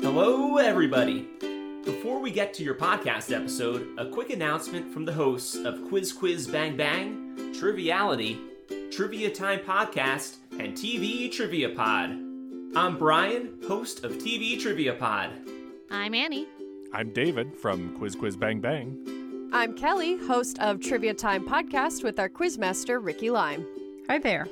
Hello, everybody. Before we get to your podcast episode, a quick announcement from the hosts of Quiz Quiz Bang Bang, Triviality, Trivia Time Podcast, and TV Trivia Pod. I'm Brian, host of TV Trivia Pod. I'm Annie. I'm David from Quiz Quiz Bang Bang. I'm Kelly, host of Trivia Time podcast with our quizmaster, Ricky Lime. Hi there.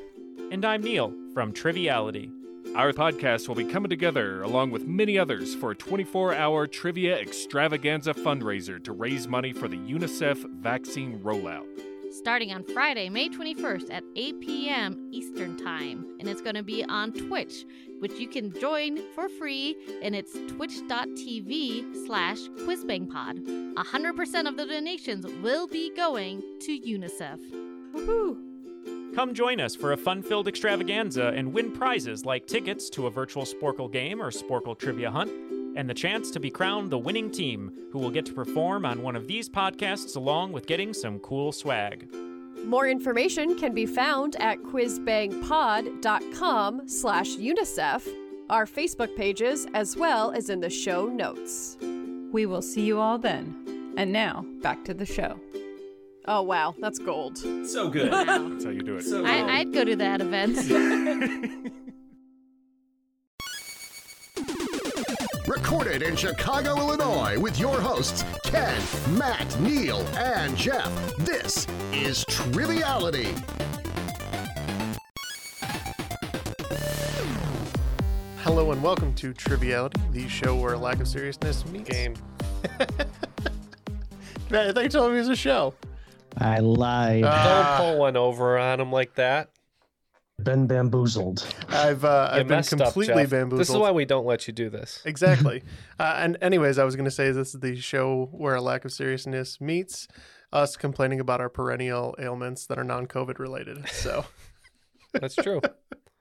And I'm Neal from Triviality. Our podcast will be coming together along with many others for a 24 hour trivia extravaganza fundraiser to raise money for the UNICEF vaccine rollout. Starting on Friday, May 21st at 8 p.m. Eastern Time. And it's going to be on Twitch, which you can join for free. And it's twitch.tv slash quizbangpod. 100% of the donations will be going to UNICEF. Woohoo! Come join us for a fun filled extravaganza and win prizes like tickets to a virtual Sporcle game or Sporcle trivia hunt, and the chance to be crowned the winning team who will get to perform on one of these podcasts along with getting some cool swag. More information can be found at quizbangpod.com slash UNICEF, our Facebook pages, as well as in the show notes. We will see you all then. And now, back to the show. Oh, wow, that's gold. So good. That's how you do it. So. I, I'd go to that event. Recorded in Chicago, Illinois, with your hosts, Ken, Matt, Neal, and Jeff. This is Triviality. Hello and welcome to Triviality, the show where lack of seriousness meets Game. Man, I thought you told me it was a show. I lied. Ah. Don't pull one over on him like that. Been bamboozled. I've uh, You I've been messed up, completely Jeff. bamboozled. This is why we don't let you do this. exactly. uh, and anyways, I was going to say this is the show where a lack of seriousness meets us complaining about our perennial ailments that are non-COVID related. So, That's true.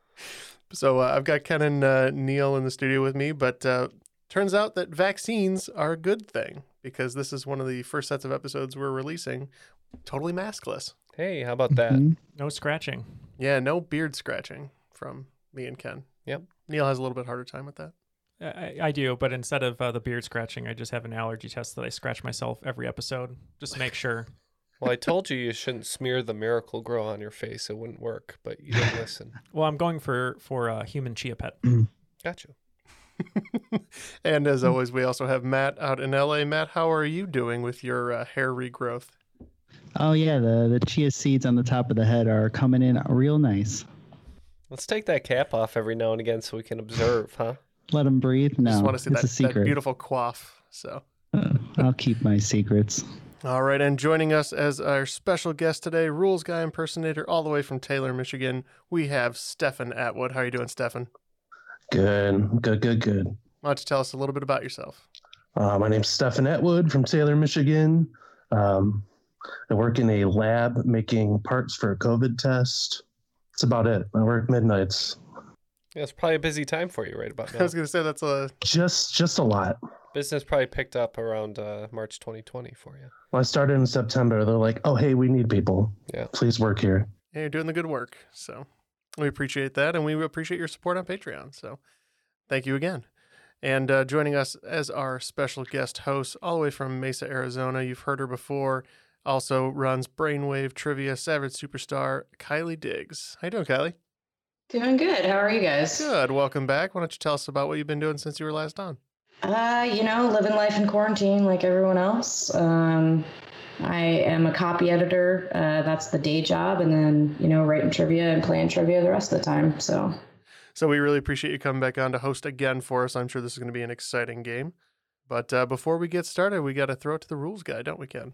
so uh, I've got Ken and uh, Neal in the studio with me, but uh, turns out that vaccines are a good thing because this is one of the first sets of episodes we're releasing totally maskless. Hey, how about that? Mm-hmm. No scratching. Yeah, no beard scratching from me and Ken. Yep. Neal has a little bit harder time with that. I, I do, but instead of uh, the beard scratching, I just have an allergy test that I scratch myself every episode just to make sure. Well, I told you you shouldn't smear the Miracle Gro on your face. It wouldn't work, but you didn't listen. Well, I'm going for for uh, human chia pet. Got you. And as always, we also have Matt out in LA. Matt, how are you doing with your uh, hair regrowth? Oh yeah, the the chia seeds on the top of the head are coming in real nice. Let's take that cap off every now and again so we can observe, huh? Let them breathe. No, Just want to see it's that, a secret. that beautiful coif. So, Uh, I'll keep my secrets. all right. And joining us as our special guest today, rules guy impersonator, all the way from Taylor, Michigan, we have Stephan Atwood. How are you doing, Stephan? Good, good, good, good. Why don't you tell us a little bit about yourself? Uh, my name's Stephan Atwood from Taylor, Michigan. Um, I work in a lab making parts for a COVID test. That's about it. I work midnights. Yeah, it's probably a busy time for you right about now. I was going to say that's a Just, just a lot. Business probably picked up around uh, March 2020 for you. When I started in September, they're like, "Oh, hey, we need people. Yeah. Please work here." yeah, you're doing the good work. So we appreciate that, and we appreciate your support on Patreon. So thank you again. And uh, joining us as our special guest host, all the way from Mesa, Arizona, you've heard her before. Also runs Brainwave Trivia, Savage Superstar, Kylie Digges. How you doing, Kylie? Doing good. How are you guys? Good. Welcome back. Why don't you tell us about what you've been doing since you were last on? Uh, you know, living life in quarantine like everyone else. Um, I am a copy editor. Uh, that's the day job, and then you know, writing trivia and playing trivia the rest of the time. So, So we really appreciate you coming back on to host again for us. I'm sure this is going to be an exciting game. But uh, before we get started, we got to throw it to the rules guy, don't we, Ken?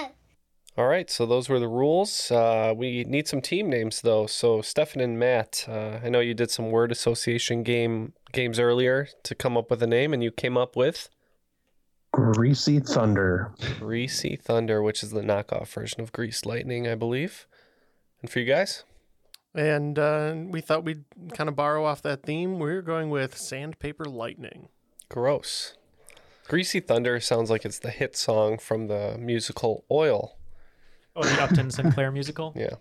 All right, so those were the rules. Uh, we need some team names though. So Stephan and Matt, uh, I know you did some word association game games earlier to come up with a name, and you came up with Greasy Thunder. Greasy Thunder, which is the knockoff version of Greased Lightning, I believe. And for you guys, And uh, we thought we'd kind of borrow off that theme. We're going with Sandpaper Lightning. gross. Greasy Thunder sounds like it's the hit song from the musical Oil. Oh, the Upton Sinclair musical? Yeah.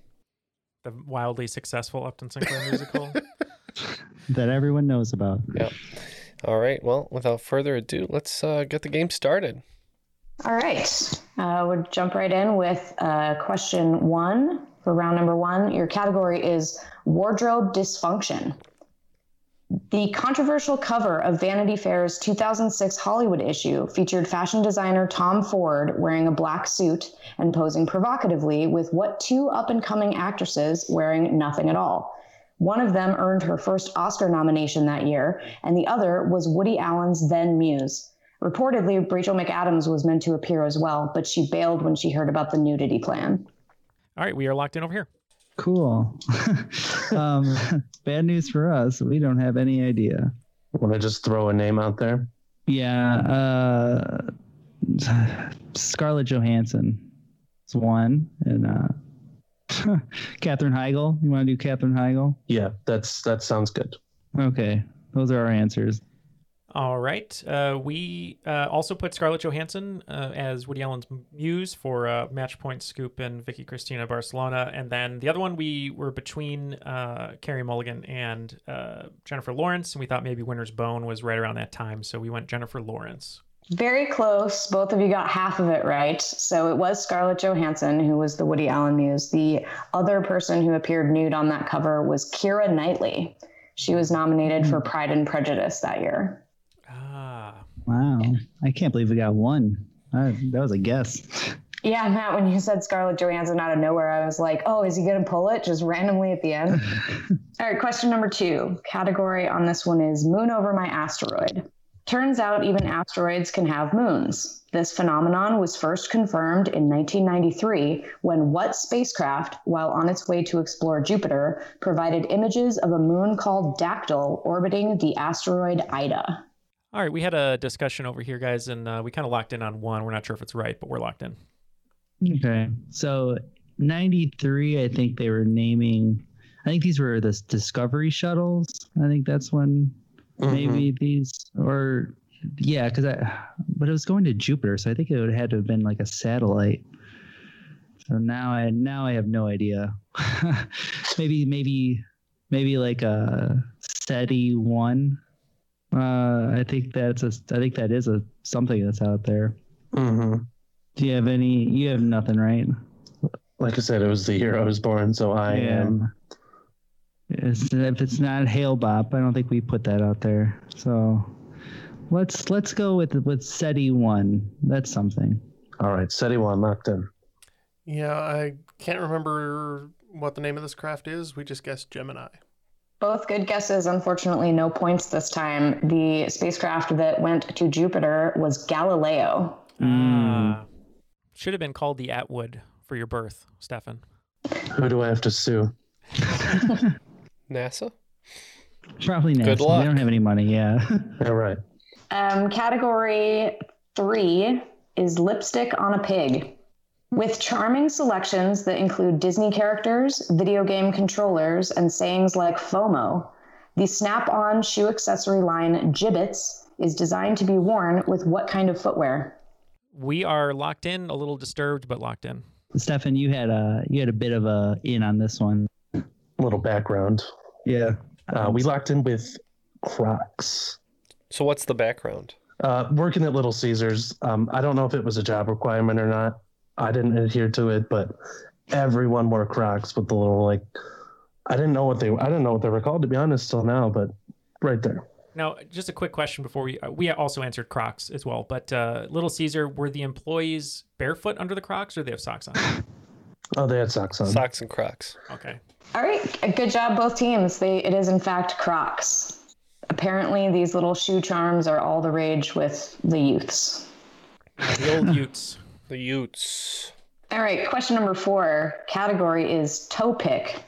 The wildly successful Upton Sinclair musical. that everyone knows about. Yep. All right. Well, without further ado, let's uh, get the game started. all right, uh, we'll jump right in with uh, question one for round number one. Your category is wardrobe dysfunction. The controversial cover of Vanity Fair's 2006 Hollywood issue featured fashion designer Tom Ford wearing a black suit and posing provocatively with what two up and coming actresses wearing nothing at all. One of them earned her first Oscar nomination that year, and the other was Woody Allen's then muse. Reportedly, Rachel McAdams was meant to appear as well, but she bailed when she heard about the nudity plan. All right, we are locked in over here. Cool. um, bad news for us. We don't have any idea. Want to just throw a name out there? Yeah. Uh, Scarlett Johansson is one, and uh, Katherine Heigl. You want to do Katherine Heigl? Yeah, that's that sounds good. Okay, those are our answers. All right. Uh, we uh, also put Scarlett Johansson uh, as Woody Allen's muse for uh, Match Point Scoop and Vicky Cristina Barcelona. And then the other one, we were between uh, Carey Mulligan and uh, Jennifer Lawrence. And we thought maybe Winter's Bone was right around that time. So we went Jennifer Lawrence. Very close. Both of you got half of it right. So it was Scarlett Johansson who was the Woody Allen muse. The other person who appeared nude on that cover was Keira Knightley. She was nominated for Pride and Prejudice that year. Wow, I can't believe we got one. Uh, that was a guess. Yeah, Matt, when you said Scarlett Johansson out of nowhere, I was like, oh, is he going to pull it just randomly at the end? All right, question number two. Category on this one is Moon over my asteroid. Turns out even asteroids can have moons. This phenomenon was first confirmed in 1993 when what spacecraft, while on its way to explore Jupiter, provided images of a moon called Dactyl orbiting the asteroid Ida? All right. We had a discussion over here, guys, and uh, we kind of locked in on one. We're not sure if it's right, but we're locked in. Okay, so '93, I think they were naming. I think these were the Discovery shuttles. I think that's when maybe these or yeah, because I but it was going to Jupiter, so I think it would have had to have been like a satellite. So now I now I have no idea. maybe maybe maybe like a SETI one. Uh, I think that's a I think that is a something that's out there. Mm-hmm. Do you have any? You have nothing, right? Like I said, it was the year I was born, so I Yeah. am. It's, if it's not Hale Bopp, I don't think we put that out there. So let's let's go with with SETI one. That's something. All right, SETI one locked in. Yeah, I can't remember what the name of this craft is. We just guessed Gemini. Both good guesses. Unfortunately, no points this time. The spacecraft that went to Jupiter was Galileo. Ah. should have been called the Atwood for your birth, Stephan. Who do I have to sue? NASA? Probably NASA. Good They don't have any money. Yeah. All right. Um, category three is lipstick on a pig. With charming selections that include Disney characters, video game controllers, and sayings like FOMO, The snap on shoe accessory line Jibbitz is designed to be worn with what kind of footwear? We are locked in, a little disturbed, but locked in. Stephan, you had a you had a bit of a in on this one. A little background. Yeah. Uh, we locked in with Crocs. So what's the background? Uh, working at Little Caesars, um, I don't know if it was a job requirement or not. I didn't adhere to it, but everyone wore Crocs with the little like. I didn't know what they. I didn't know what they were called to be honest till now, but right there. Now, just a quick question before we uh, we also answered Crocs as well. But uh, Little Caesar, were the employees barefoot under the Crocs, or they have socks on? Oh, they had socks on. Socks and Crocs. Okay. All right, good job, both teams. They, it is in fact Crocs. Apparently, these little shoe charms are all the rage with the youths. The old Utes. The Utes. All right, question number four. Category is toe pick.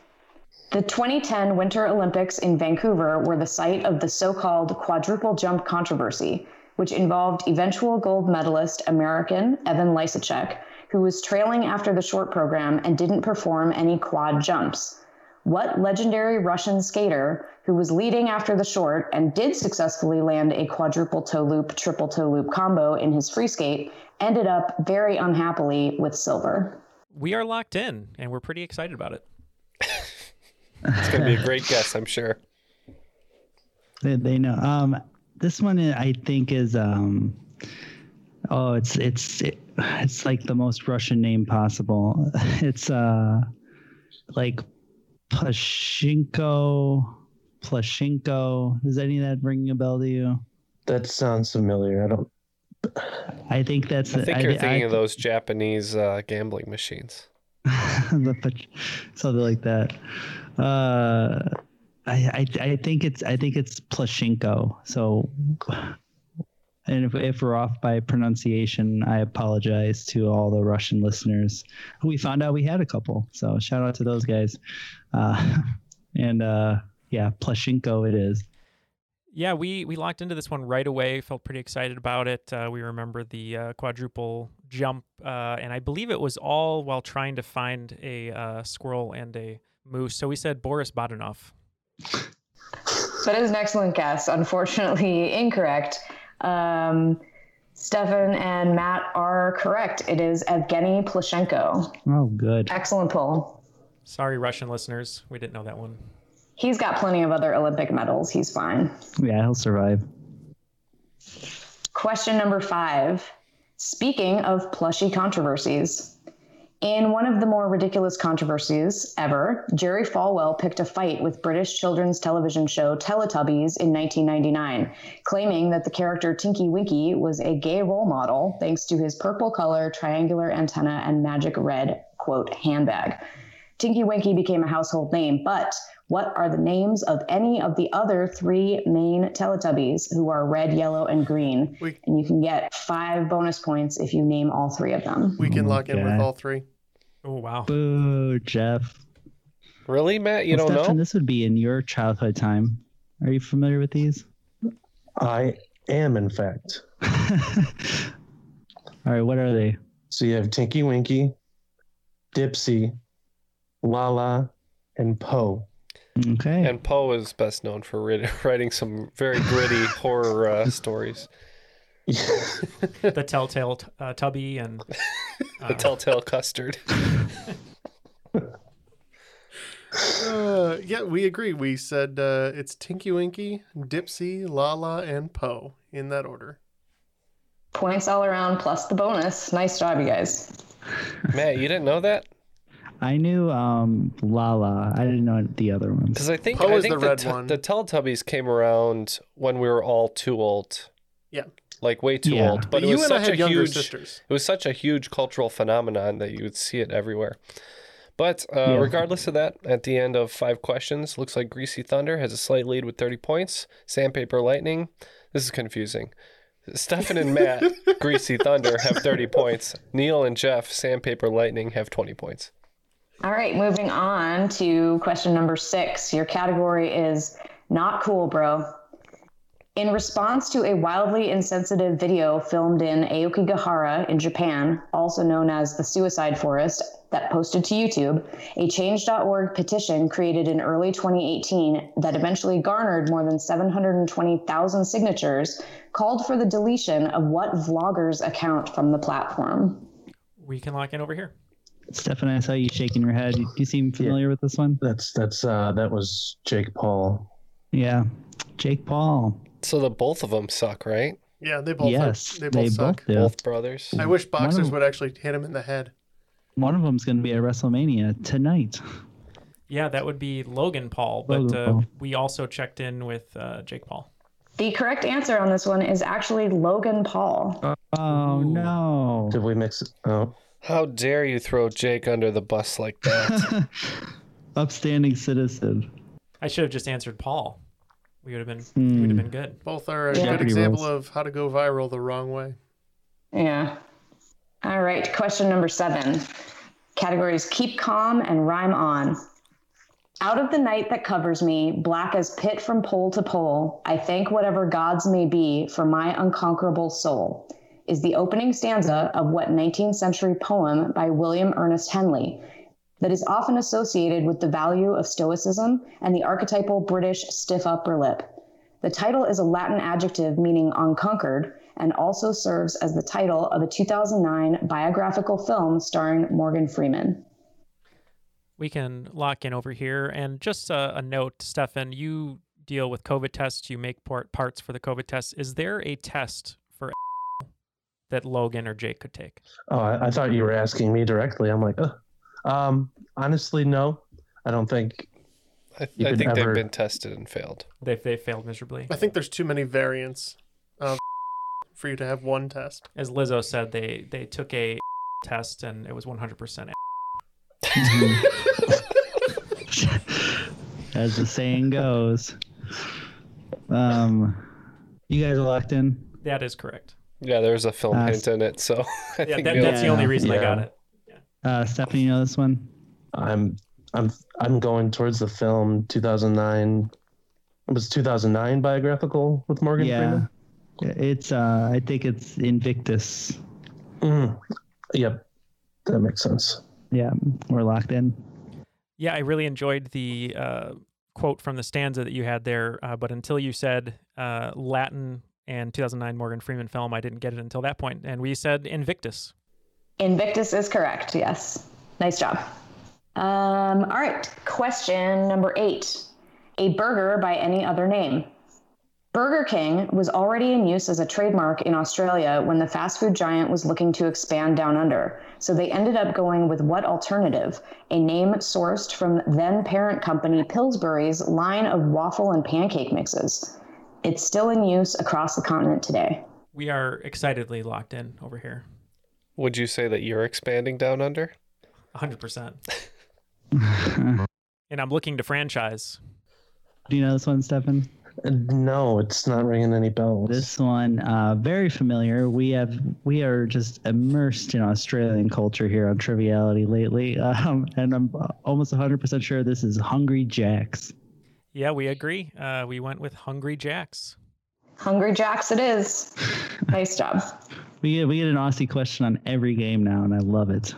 The 2010 Winter Olympics in Vancouver were the site of the so called quadruple jump controversy, which involved eventual gold medalist American Evan Lysacek, who was trailing after the short program and didn't perform any quad jumps. What legendary Russian skater who was leading after the short and did successfully land a quadruple toe loop, triple toe loop combo in his free skate ended up very unhappily with silver? We are locked in, and we're pretty excited about it. It's going to be a great guess, I'm sure. They, they know. Um, this one I think is um, oh, it's it's it, it's like the most Russian name possible. It's uh, like Plashinko, Plashinko. Does any of that ring a bell to you? That sounds familiar. I don't. I think that's. I think you're I- thinking I- of those Japanese uh, gambling machines. the something like that. Uh, I, I I think it's I think it's Plashinko. So, and if if we're off by pronunciation, I apologize to all the Russian listeners. We found out we had a couple, so shout out to those guys. Uh, and uh, yeah, Plashinko it is. Yeah, we we locked into this one right away. Felt pretty excited about it. Uh, we remember the uh, quadruple jump, uh, and I believe it was all while trying to find a uh, squirrel and a moose. So we said Boris Badenov. That is an excellent guess. Unfortunately, incorrect. Um, Stephan and Matt are correct. It is Evgeny Plushenko. Oh, good. Excellent pull. Sorry, Russian listeners, we didn't know that one. He's got plenty of other Olympic medals. He's fine. Yeah, he'll survive. Question number five. Speaking of plushy controversies, in one of the more ridiculous controversies ever, Jerry Falwell picked a fight with British children's television show Teletubbies in 1999, claiming that the character Tinky Winky was a gay role model thanks to his purple color, triangular antenna, and magic red, quote, handbag. Tinky Winky became a household name, but what are the names of any of the other three main Teletubbies who are red, yellow, and green? and you can get five bonus points if you name all three of them. We can lock in with all three. Oh wow! Boo, Jeff. Really, Matt? You Well, don't Stephan, know? This would be in your childhood time. Are you familiar with these? I am, in fact. All right, what are they? So you have Tinky Winky, Dipsy, Lala, and Poe. Okay. And Poe is best known for writ- writing some very gritty horror uh, stories. the Telltale t- uh, Tubby and The Telltale Custard. Uh, yeah, we agree. We said uh, it's Tinky Winky, Dipsy, Lala, and Poe in that order. Points all around plus the bonus. Nice job, you guys. Matt, you didn't know that? I knew um Lala. I didn't know the other ones. Because I think Poe I is think the the, red t- one. the Teletubbies came around when we were all too old. Yeah. Like way too Yeah. old. But, But it you was and I such had a younger huge sisters. it was such a huge cultural phenomenon that you would see it everywhere. But uh, Yeah. regardless of that, at the end of five questions, looks like Greasy Thunder has a slight lead with 30 points. Sandpaper Lightning, this is confusing. Stephan and Matt, Greasy Thunder, have 30 points. Neal and Jeff, Sandpaper Lightning, have 20 points. All right, moving on to question number six. Your category is not cool, bro. In response to a wildly insensitive video filmed in Aokigahara in Japan, also known as the Suicide Forest, that posted to YouTube, a change.org petition created in early 2018 that eventually garnered more than 720,000 signatures called for the deletion of what vlogger's account from the platform. We can lock in over here. Stephan, I saw you shaking your head. Do you seem familiar with this one? That's that's uh that was Jake Paul. Yeah, Jake Paul. So the both of them suck, right? Yeah, they both. Yes, they both they suck. both. Both brothers. I wish One of boxers them- would actually hit him in the head. One of them's going to be at WrestleMania tonight. Yeah, that would be Logan Paul, but Logan uh, Paul. we also checked in with uh, Jake Paul. The correct answer on this one is actually Logan Paul. Oh no! Did we mix it? Oh, How dare you throw Jake under the bus like that? Upstanding citizen. I should have just answered Paul. We would have been Hmm. we would have been good. Both are a Yeah. good example of how to go viral the wrong way. Yeah. All right. Question number seven. Categories keep calm and rhyme on. Out of the night that covers me, black as pit from pole to pole, I thank whatever gods may be for my unconquerable soul, is the opening stanza of what 19th century poem by William Ernest Henley that is often associated with the value of stoicism and the archetypal British stiff upper lip. The title is a Latin adjective meaning unconquered and also serves as the title of a 2009 biographical film starring Morgan Freeman. We can lock in over here. And just a, a note, Stephan, you deal with COVID tests. You make part, parts for the COVID tests. Is there a test that Logan or Jake could take? oh, I, I thought you were asking me directly. I'm like, uh, um, honestly, no. I don't think. I, You I think ever- they've been tested and failed. They they failed miserably. I think there's too many variants of for you to have one test. As Lizzo said, they they took a test and it was 100%. As the saying goes. Um, you guys are locked in. That is correct. Yeah, there's a film Uh, hint in it, so I Yeah, think that, we'll- that's the only Yeah. reason I got Yeah. it. Uh, Stephanie, you know this one? I'm I'm I'm going towards the film 2009. It was 2009 biographical with Morgan Freeman. yeah, Freeman. it's. Uh, I think it's Invictus. Mm. Yep, that makes sense. Yeah, we're locked in. Yeah, I really enjoyed the uh, quote from the stanza that you had there. Uh, but until you said uh, Latin and 2009 Morgan Freeman film, I didn't get it until that point. And we said Invictus. Invictus is correct, yes. Nice job. Um, all right, question number eight a burger by any other name. Burger King was already in use as a trademark in Australia when the fast food giant was looking to expand down under. So they ended up going with what alternative? A name sourced from then parent company Pillsbury's line of waffle and pancake mixes. It's still in use across the continent today. We are excitedly locked in over here. Would you say that you're expanding down under? 100%. and I'm looking to franchise. Do you know this one, Stephan? No, it's not ringing any bells. This one, uh, very familiar. We have we are just immersed in Australian culture here on Triviality lately, um, and I'm almost 100% sure this is Hungry Jacks. Yeah, we agree. Uh, we went with Hungry Jacks. Hungry Jacks it is. nice job. We get we get an Aussie question on every game now, and I love it.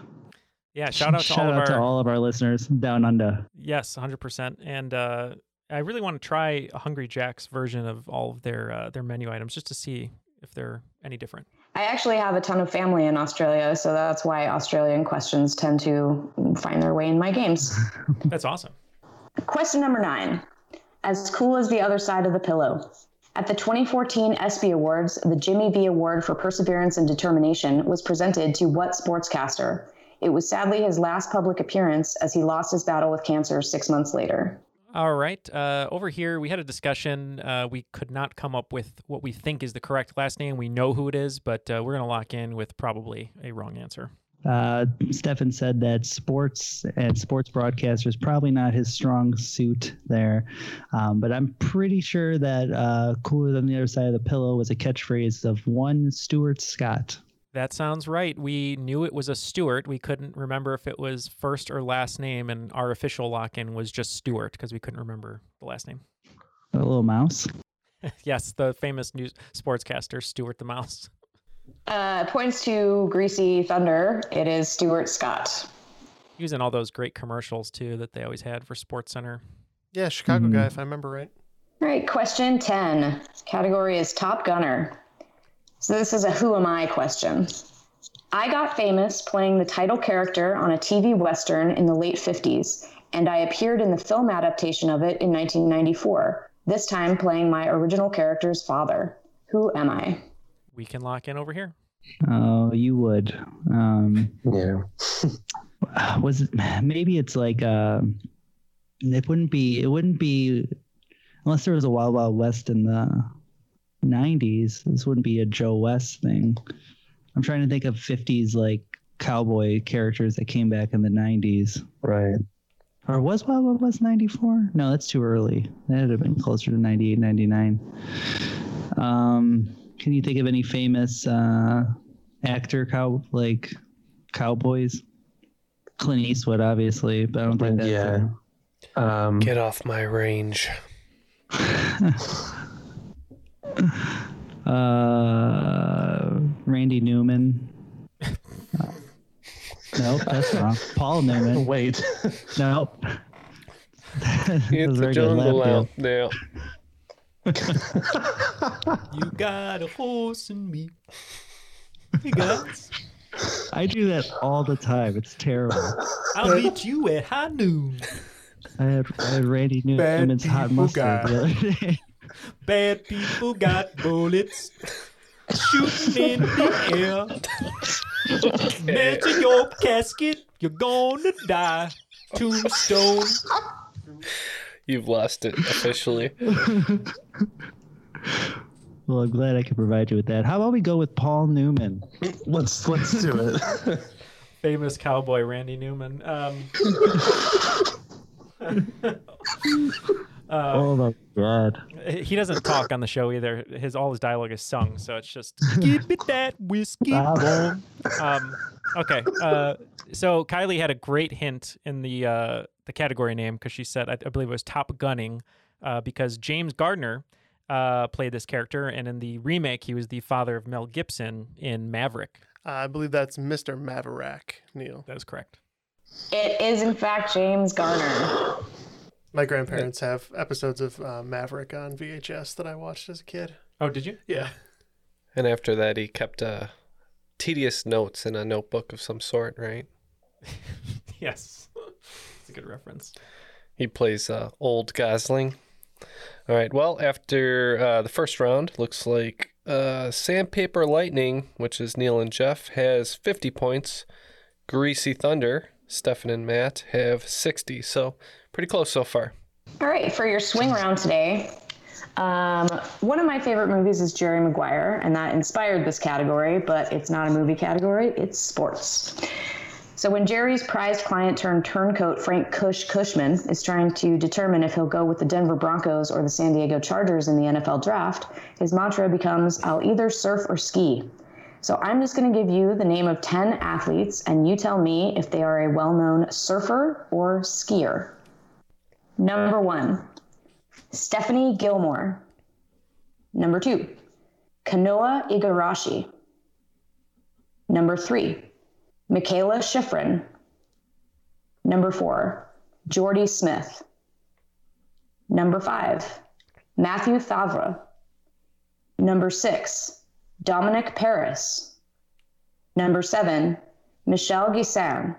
Yeah, shout out to Shout all of out our to all of our listeners down under. Yes, 100%. And uh, I really want to try a Hungry Jack's version of all of their uh, their menu items just to see if they're any different. I actually have a ton of family in Australia, so that's why Australian questions tend to find their way in my games. That's awesome. Question number nine As cool as the other side of the pillow. At the 2014 ESPY Awards, the Jimmy V Award for Perseverance and Determination was presented to what sportscaster? It was sadly his last public appearance as he lost his battle with cancer six months later. All right. Uh, over here, we had a discussion. Uh, we could not come up with what we think is the correct last name. We know who it is, but uh, we're going to lock in with probably a wrong answer. Uh, Stephan said that sports and sports broadcaster is probably not his strong suit there, um, but I'm pretty sure that uh, "cooler than the other side of the pillow" was a catchphrase of one Stuart Scott. That sounds right. We knew it was a Stewart. We couldn't remember if it was first or last name, and our official lock in was just Stewart because we couldn't remember the last name. A little mouse. yes, the famous news sportscaster, Stewart the Mouse. Uh, points to Greasy Thunder. It is Stuart Scott. He was in all those great commercials too that they always had for Sports Center. Yeah, Chicago Mhm. guy, if I remember right. All right, question 10. Category is Top Gunner. So this is a who am I question. I got famous playing the title character on a TV Western in the late 50s, and I appeared in the film adaptation of it in 1994, this time playing my original character's father. Who am I? We can lock in over here. Oh, you would. Um, yeah. Was it? Maybe it's like. Uh, it wouldn't be. It wouldn't be unless there was a Wild Wild West in the '90s. This wouldn't be a Joe West thing. I'm trying to think of '50s like cowboy characters that came back in the '90s. Right. Or was Wild Wild West 94? No, that's too early. That would have been closer to 98, 99. Um, can you think of any famous uh, actor cow like cowboys? Clint Eastwood, obviously, but I don't think that's Yeah. Um, Get off my range. uh, Randy Newman. Uh, nope, that's wrong. Paul Newman. Wait. Nope. it's a was the very good. jungle out there. You got a horse in me. You got. I do that all the time. It's terrible. I'll meet you at high noon. I had, I had Randy New- Bad Newman's hot mustard the other day. Bad people got bullets shooting in the air. Man to your casket, you're gonna die. Tombstone. You've lost it officially. Well, I'm glad I could provide you with that. How about we go with Paul Newman? Let's let's do it. Famous cowboy Randy Newman. Um, uh, oh my god. he doesn't talk on the show either. His all his dialogue is sung, so it's just give it that whiskey. Um, okay. Uh, so Kylie had a great hint in the uh, the category name because she said I, I believe it was Top Gunning uh, because James Gardner uh, played this character, and in the remake he was the father of Mel Gibson in Maverick. Uh, I believe that's Mr. Maverick, Neal. That is correct. It is, in fact, James Garner. My grandparents have episodes of uh, Maverick on VHS that I watched as a kid. Oh, did you? Yeah. And after that, he kept uh, tedious notes in a notebook of some sort, right? yes, it's a good reference. He plays uh, old Gosling. All right. Well, after uh, the first round, looks like uh, Sandpaper Lightning, which is Neal and Jeff, has 50 points. Greasy Thunder, Stephan and Matt have 60. So pretty close so far. All right, for your swing round today, um, one of my favorite movies is Jerry Maguire, and that inspired this category, but it's not a movie category, it's sports. So when Jerry's prized client turned turncoat Frank Cush Cushman is trying to determine if he'll go with the Denver Broncos or the San Diego Chargers in the NFL draft, his mantra becomes, I'll either surf or ski. So I'm just going to give you the name of 10 athletes, and you tell me if they are a well known surfer or skier. Number one, Stephanie Gilmore. Number two, Kanoa Igarashi. Number three, Mikaela Shiffrin. Number four, Jordy Smith. Number five, Mathieu Faivre. Number six, Dominik Paris. Number seven, Michelle Gisin.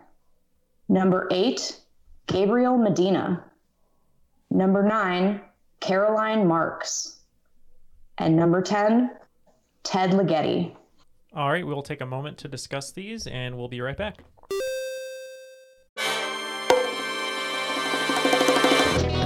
Number eight, Gabriel Medina. Number nine, Caroline Marks. And number 10, Ted Ligety. All right, we'll take a moment to discuss these, and we'll be right back.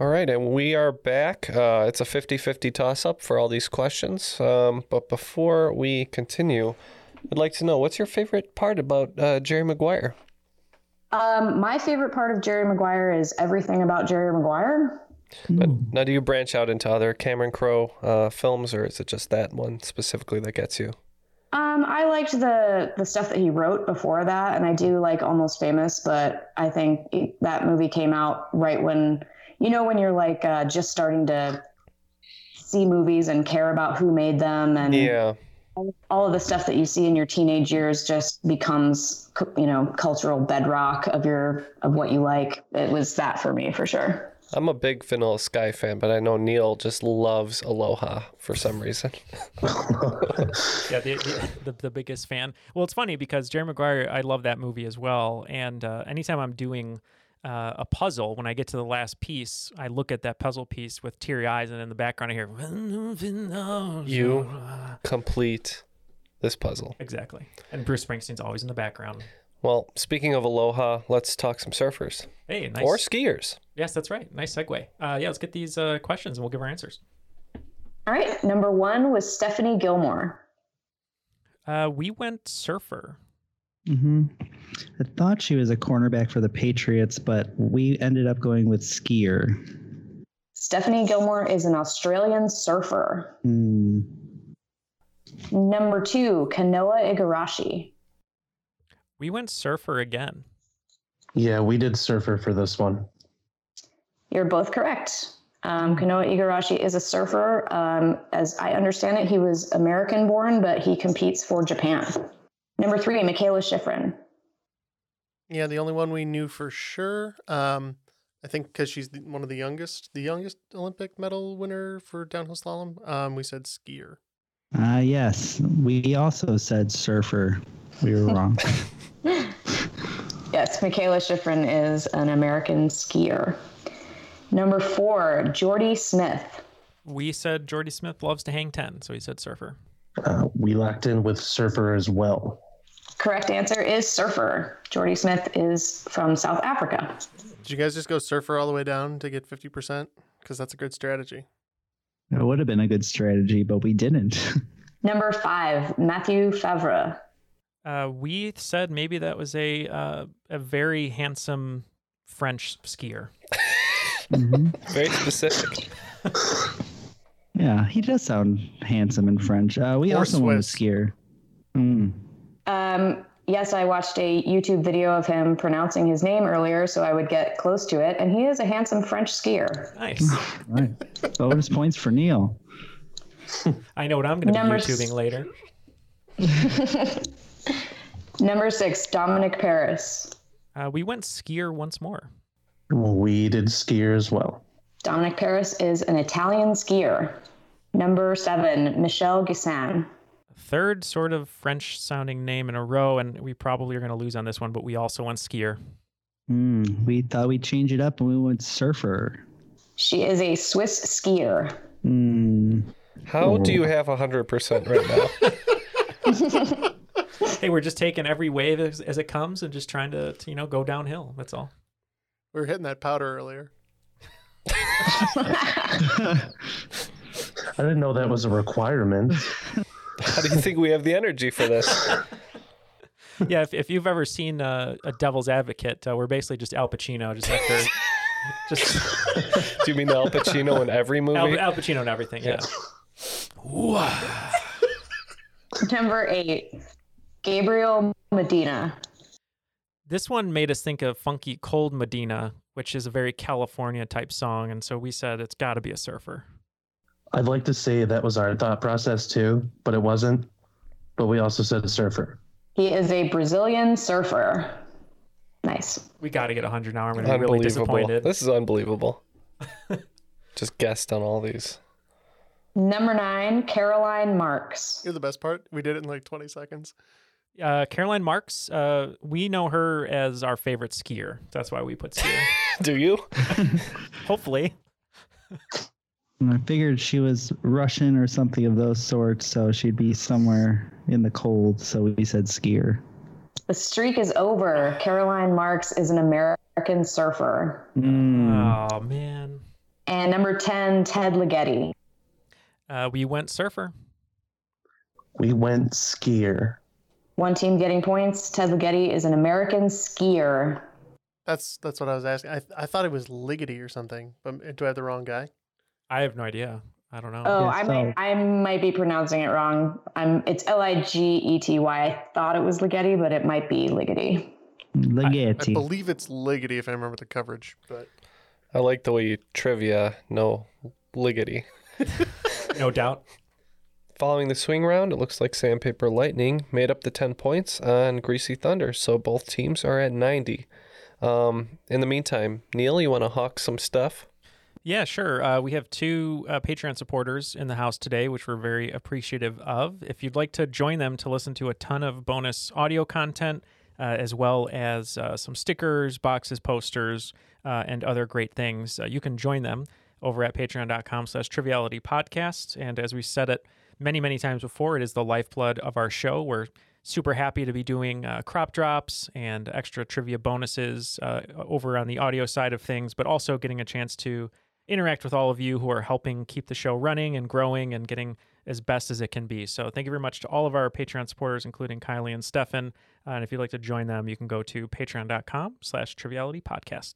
All right, and we are back. Uh, it's a 50 50 toss up for all these questions. Um, but before we continue, I'd like to know what's your favorite part about uh, Jerry Maguire? Um, my favorite part of Jerry Maguire is everything about Jerry Maguire. But now, do you branch out into other Cameron Crowe uh, films, or is it just that one specifically that gets you? Um, I liked the the stuff that he wrote before that, and I do like Almost Famous, but I think it, that movie came out right when you know when you're like uh, just starting to see movies and care about who made them, and Yeah. all- all of the stuff that you see in your teenage years just becomes you know cultural bedrock of your of what you like. It was that for me for sure. I'm a big Vanilla Sky fan, but I know Neal just loves Aloha for some reason. yeah, the, the, the the biggest fan. Well, it's funny because Jerry Maguire, I love that movie as well. And uh, anytime I'm doing uh, a puzzle, when I get to the last piece, I look at that puzzle piece with teary eyes, and in the background I hear. you complete this puzzle. Exactly. And Bruce Springsteen's always in the background. Well, speaking of Aloha, let's talk some surfers. Hey, nice. Or skiers. Yes, that's right. Nice segue. Uh, yeah, let's get these uh, questions and we'll give our answers. All right, number one was Stephanie Gilmore. Uh, we went surfer. Hmm I thought she was a cornerback for the Patriots, but we ended up going with skier. Stephanie Gilmore is an Australian surfer. Hmm. Number two, Kanoa Igarashi. We went surfer again. Yeah, we did surfer for this one. You're both correct. Um, Kanoa Igarashi is a surfer. Um, as I understand it, he was American born, but he competes for Japan. Number three, Mikaela Shiffrin. Yeah, the only one we knew for sure. Um, I think because she's the, one of the youngest, the youngest Olympic medal winner for downhill slalom. Um, we said skier. Ah, yes. We also said surfer. We were wrong. Yes, Mikaela Shiffrin is an American skier. Number four, Jordy Smith. We said Jordy Smith loves to hang 10, so he said surfer. Uh, we locked in with surfer as well. Correct answer is surfer. Jordy Smith is from South Africa. Did you guys just go surfer all the way down to get fifty percent? Because that's a good strategy. It would have been a good strategy, but we didn't. Number five, Mathieu Faivre. Uh, we said maybe that was a uh, a very handsome French skier. Very specific. yeah, he does sound handsome in French. Uh, we Or also went with Swiss. skier. Mm. Um, yes, I watched a YouTube video of him pronouncing his name earlier, so I would get close to it. And he is a handsome French skier. Nice. Right. Bonus points for Neal. I know what I'm going to be Number s- YouTubing later. Number six, Dominik Paris. Uh, we went skier once more. We did skier as well. Dominik Paris is an Italian skier. Number seven, Michelle Gisin. Third sort of French sounding name in a row, and we probably are going to lose on this one, but we also went skier. Mm, we thought we'd change it up and we went surfer. She is a Swiss skier. Mm. How do you have 100% right now? hey, we're just taking every wave as, as it comes and just trying to, to, you know, go downhill. That's all. We were hitting that powder earlier. I didn't know that was a requirement. How do you think we have the energy for this? yeah, if, if you've ever seen uh, a Devil's Advocate, uh, we're basically just Al Pacino, just after. just. Do you mean Al Pacino in every movie? Al, Al Pacino in everything, yeah. Number eight, Gabriel Medina. This one made us think of Funky Cold Medina, which is a very California type song. And so we said it's got to be a surfer. I'd like to say that was our thought process too, but it wasn't. But we also said a surfer. He is a Brazilian surfer. Nice. We got to get 100 now. I'm going to be really disappointed. This is unbelievable. Just guessed on all these. Number nine, Caroline Marks. You're the best part. We did it in like 20 seconds. Uh, Caroline Marks, uh, we know her as our favorite skier. That's why we put skier. Do you? Hopefully. And I figured she was Russian or something of those sorts, so she'd be somewhere in the cold. So we said skier. The streak is over. Caroline Marks is an American surfer. Mm. Oh, man. And number 10, Ted Ligeti. Uh, we went surfer. We went skier. One team getting points. Ted Ligeti is an American skier. That's that's what I was asking. I I thought it was Ligety or something, but do I have the wrong guy? I have no idea. I don't know. Oh, I might I might be pronouncing it wrong. I'm it's L I G E T Y. I thought it was Ligeti, but it might be Ligety. Ligeti. I believe it's Ligety if I remember the coverage, but I like the way you trivia no Ligety. no doubt. Following the swing round, it looks like Sandpaper Lightning made up the 10 points on Greasy Thunder, so both teams are at 90. Um, in the meantime, Neal, you want to hawk some stuff? Yeah, sure. Uh, we have two uh, Patreon supporters in the house today, which we're very appreciative of. If you'd like to join them to listen to a ton of bonus audio content, uh, as well as uh, some stickers, boxes, posters, uh, and other great things, uh, you can join them over at patreon.com slash triviality podcast. And as we said it many, many times before, it is the lifeblood of our show. We're super happy to be doing uh, crop drops and extra trivia bonuses uh, over on the audio side of things, but also getting a chance to interact with all of you who are helping keep the show running and growing and getting as best as it can be. So thank you very much to all of our Patreon supporters, including Kylie and Stephan. Uh, and if you'd like to join them, you can go to patreon.com slash triviality podcast.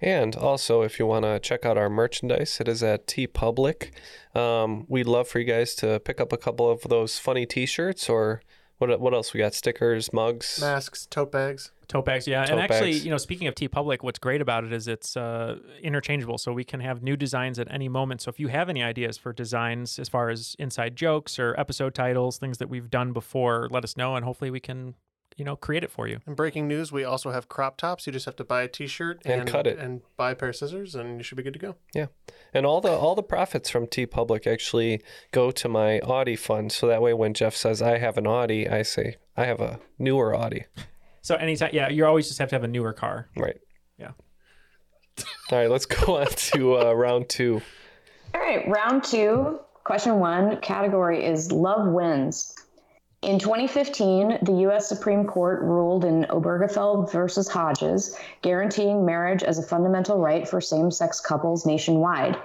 And also, if you want to check out our merchandise, it is at TeePublic. Um, we'd love for you guys to pick up a couple of those funny T-shirts, or what? What else we got? Stickers, mugs, masks, tote bags. Tote bags, yeah. Tote and actually, bags. you know, speaking of TeePublic, what's great about it is it's uh, interchangeable, so we can have new designs at any moment. So if you have any ideas for designs as far as inside jokes or episode titles, things that we've done before, let us know, and hopefully we can, you know, create it for you. In breaking news, we also have crop tops. You just have to buy a T-shirt And cut it. and buy a pair of scissors, and you should be good to go. Yeah, and all the all the profits from TeePublic actually go to my Audi fund. So that way, when Jeff says I have an Audi, I say I have a newer Audi. So anytime, yeah, you always just have to have a newer car. Right. Yeah. All right, let's go on to uh, round two. All right, round two. Question one category is Love Wins. In 2015, the U.S. Supreme Court ruled in Obergefell versus Hodges, guaranteeing marriage as a fundamental right for same sex couples nationwide.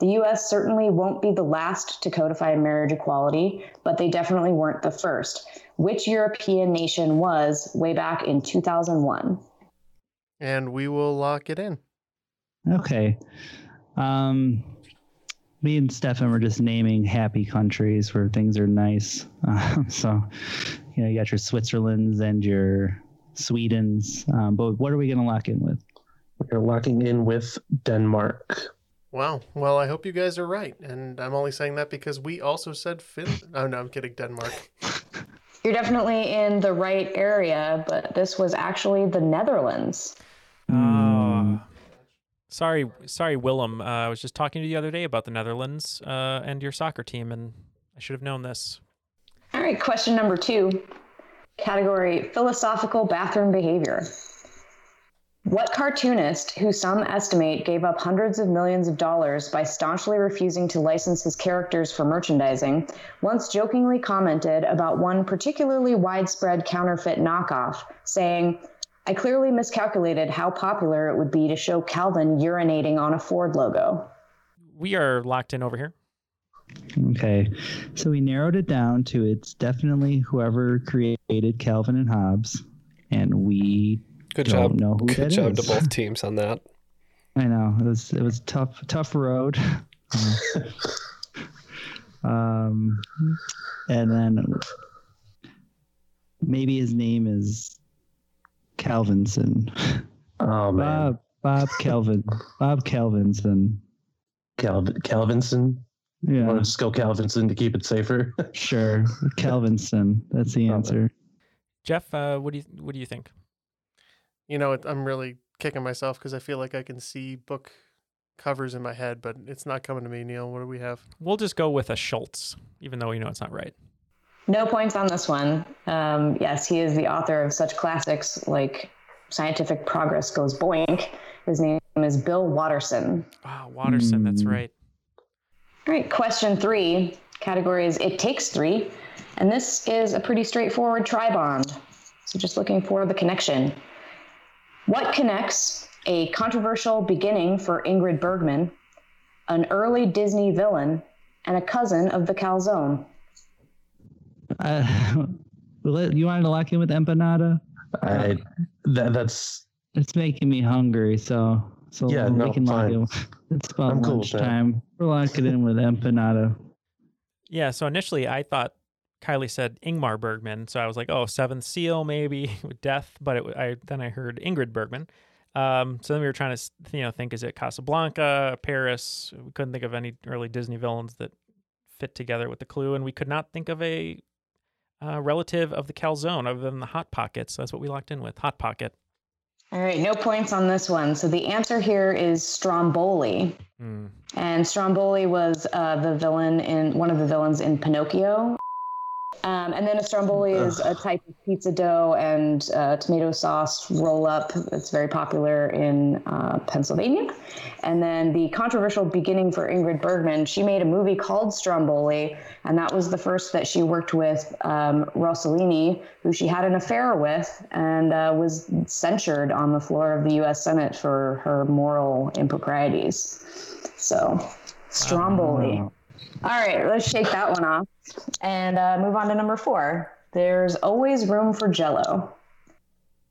The U.S. certainly won't be the last to codify marriage equality, but they definitely weren't the first. Which European nation was way back in 2001? And we will lock it in. Okay. Um, me and Stephan were just naming happy countries where things are nice. Um, so, you know, you got your Switzerlands and your Swedens. Um, but what are we going to lock in with? We're locking in with Denmark. Wow. Well, I hope you guys are right, and I'm only saying that because we also said Finland. Oh no, I'm kidding. Denmark. You're definitely in the right area, but this was actually the Netherlands. Oh. Sorry, sorry, Willem. Uh, I was just talking to you the other day about the Netherlands uh, and your soccer team, and I should have known this. All right, question number two. Category philosophical bathroom behavior. What cartoonist, who some estimate gave up hundreds of millions of dollars by staunchly refusing to license his characters for merchandising, once jokingly commented about one particularly widespread counterfeit knockoff, saying, I clearly miscalculated how popular it would be to show Calvin urinating on a Ford logo. We are locked in over here. Okay, so we narrowed it down to it's definitely whoever created Calvin and Hobbes, and we Good don't job. know who Good that job is. to both teams on that. I know it was it was tough tough road. um, and then maybe his name is Calvinson. Oh man, Bob Bob Calvin Bob Calvinson. Calvin Calvinson. Yeah. Want to just go Calvinson to keep it safer? Sure, Calvinson. That's the answer. Jeff, uh, what do you what do you think? You know, it- I'm really kicking myself because I feel like I can see book covers in my head, but it's not coming to me. Neal, what do we have? We'll just go with a Schultz, even though we know it's not right. No points on this one. Um, yes, he is the author of such classics like Scientific Progress Goes Boink. His name is Bill Watterson. Wow, Watterson, that's right. All right, question three. Category is It Takes Three. And this is a pretty straightforward tri bond. So just looking for the connection. What connects a controversial beginning for Ingrid Bergman, an early Disney villain, and a cousin of the calzone? Uh, you wanted to lock in with empanada? I that that's It's making me hungry, so so Yeah, we no, can lock fine. in. It's about I'm cool with lunchtime. We're locking in with empanada. Yeah, so initially I thought Kylie said Ingmar Bergman, so I was like, oh, Seventh Seal maybe with death, but it, I then I heard Ingrid Bergman. Um, so then we were trying to you know think is it Casablanca, Paris? We couldn't think of any early Disney villains that fit together with the clue, and we could not think of a uh, relative of the calzone other than the hot pockets. That's what we locked in with, hot pocket. All right, no points on this one. So the answer here is Stromboli. Hmm. And Stromboli was uh, the villain in one of the villains in Pinocchio. Um, and then a Stromboli is a type of pizza dough and uh, tomato sauce roll up. It's very popular in uh, Pennsylvania. And then the controversial beginning for Ingrid Bergman, she made a movie called Stromboli, and that was the first that she worked with um, Rossellini, who she had an affair with and uh, was censured on the floor of the U.S. Senate for her moral improprieties. So, Stromboli. All right, let's shake that one off and uh, move on to number four. There's always room for jello.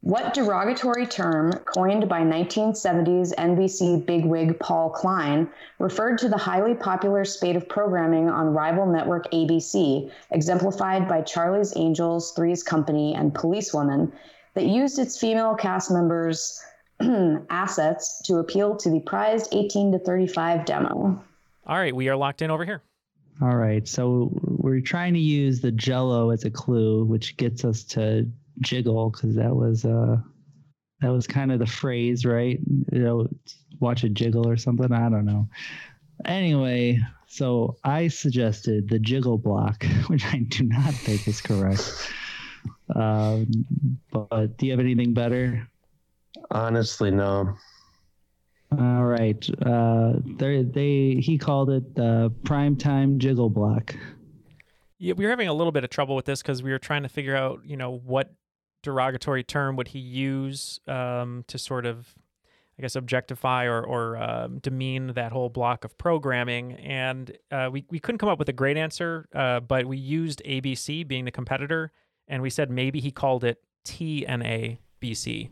What derogatory term, coined by 1970s NBC bigwig Paul Klein, referred to the highly popular spate of programming on rival network ABC, exemplified by Charlie's Angels, Three's Company, and Policewoman, that used its female cast members' assets to appeal to the prized 18 to 35 demo? All right, we are locked in over here. All right, so we're trying to use the Jello as a clue, which gets us to jiggle because that was uh that was kind of the phrase, right? You know, watch a jiggle or something. I don't know. Anyway, so I suggested the jiggle block, which I do not think is correct. Um, but do you have anything better? honestly no. All right. Uh, they he called it the primetime jiggle block. Yeah, we were having a little bit of trouble with this because we were trying to figure out, you know, what derogatory term would he use um, to sort of, I guess, objectify or, or um, demean that whole block of programming. And uh, we, we couldn't come up with a great answer, uh, but we used ABC being the competitor, and we said maybe he called it TNA BC.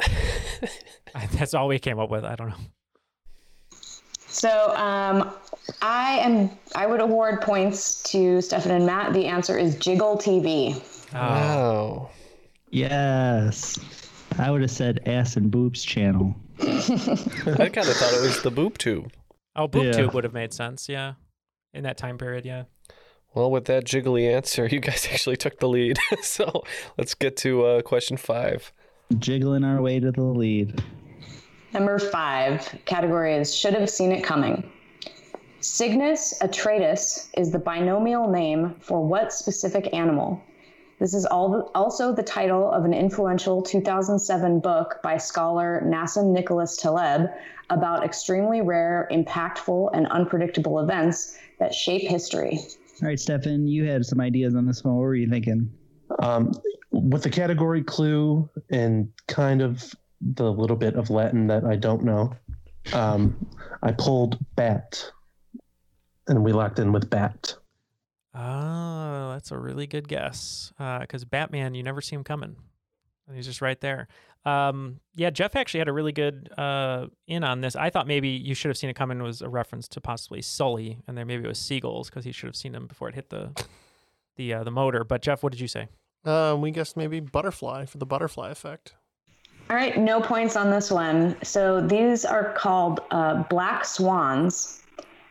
That's all we came up with. I don't know. So um, I am. I would award points to Stephan and Matt. The answer is Jiggle TV. Wow. Yes. I would have said ass and boobs channel. I kind of thought it was the boob tube. Oh, boob Yeah. tube would have made sense. Yeah, in that time period. Yeah. Well, with that jiggly answer, you guys actually took the lead. so let's get to uh, question five. Jiggling our way to the lead. Number five category is should have seen it coming. Cygnus atratus is the binomial name for what specific animal? This is all, also the title of an influential 2007 book by scholar Nassim Nicholas Taleb about extremely rare, impactful, and unpredictable events that shape history. All right, Stephan, you had some ideas on this one. What were you thinking? Um, with the category clue and kind of the little bit of Latin that I don't know, um, I pulled bat, and we locked in with bat. Oh, that's a really good guess. Because Batman, you never see him coming. He's just right there. Um, yeah, Jeff actually had a really good uh, in on this. I thought maybe you should have seen it coming was a reference to possibly Sully, and then maybe it was seagulls because he should have seen them before it hit the the uh, the motor. But Jeff, what did you say? Uh, we guessed maybe butterfly for the butterfly effect. All right, no points on this one. So these are called uh, black swans.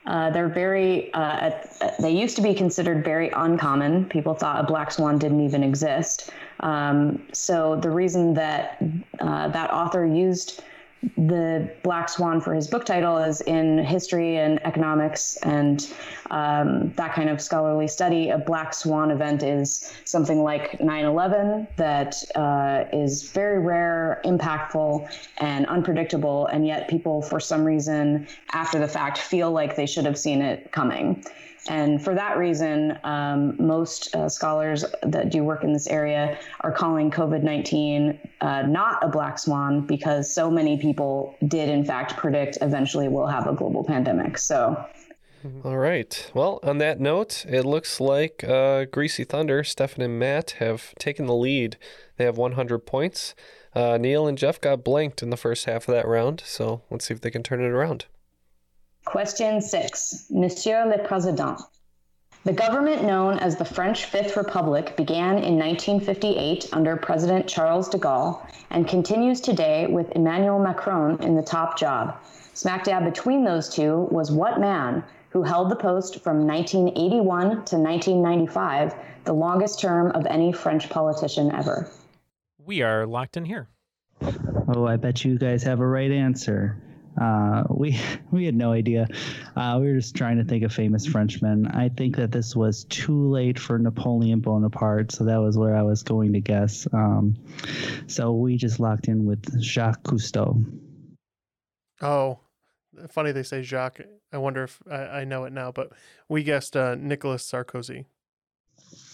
Uh, they're very, uh, they used to be considered very uncommon. People thought a black swan didn't even exist. Um, so the reason that uh, that author used the black swan for his book title is in history and economics and um, that kind of scholarly study. A black swan event is something like 9 11 that uh, is very rare, impactful, and unpredictable. And yet, people, for some reason, after the fact, feel like they should have seen it coming. And for that reason, um, most uh, scholars that do work in this area are calling COVID 19 uh, not a black swan because so many people did, in fact, predict eventually we'll have a global pandemic. So. All right. Well, on that note, it looks like uh, Greasy Thunder, Stephan, and Matt have taken the lead. They have 100 points. Uh, Neal and Jeff got blanked in the first half of that round, so let's see if they can turn it around. Question six, Monsieur le Président. The government known as the French Fifth Republic began in 1958 under President Charles de Gaulle and continues today with Emmanuel Macron in the top job. Smack dab between those two was what man who held the post from 1981 to 1995, the longest term of any French politician ever? We are locked in here. Oh, I bet you guys have a right answer. Uh, we we had no idea. Uh, we were just trying to think of famous Frenchmen. I think that this was too late for Napoleon Bonaparte, so that was where I was going to guess. Um, so we just locked in with Jacques Cousteau. Oh, funny they say Jacques. I wonder if I, I know it now, but we guessed uh, Nicolas Sarkozy.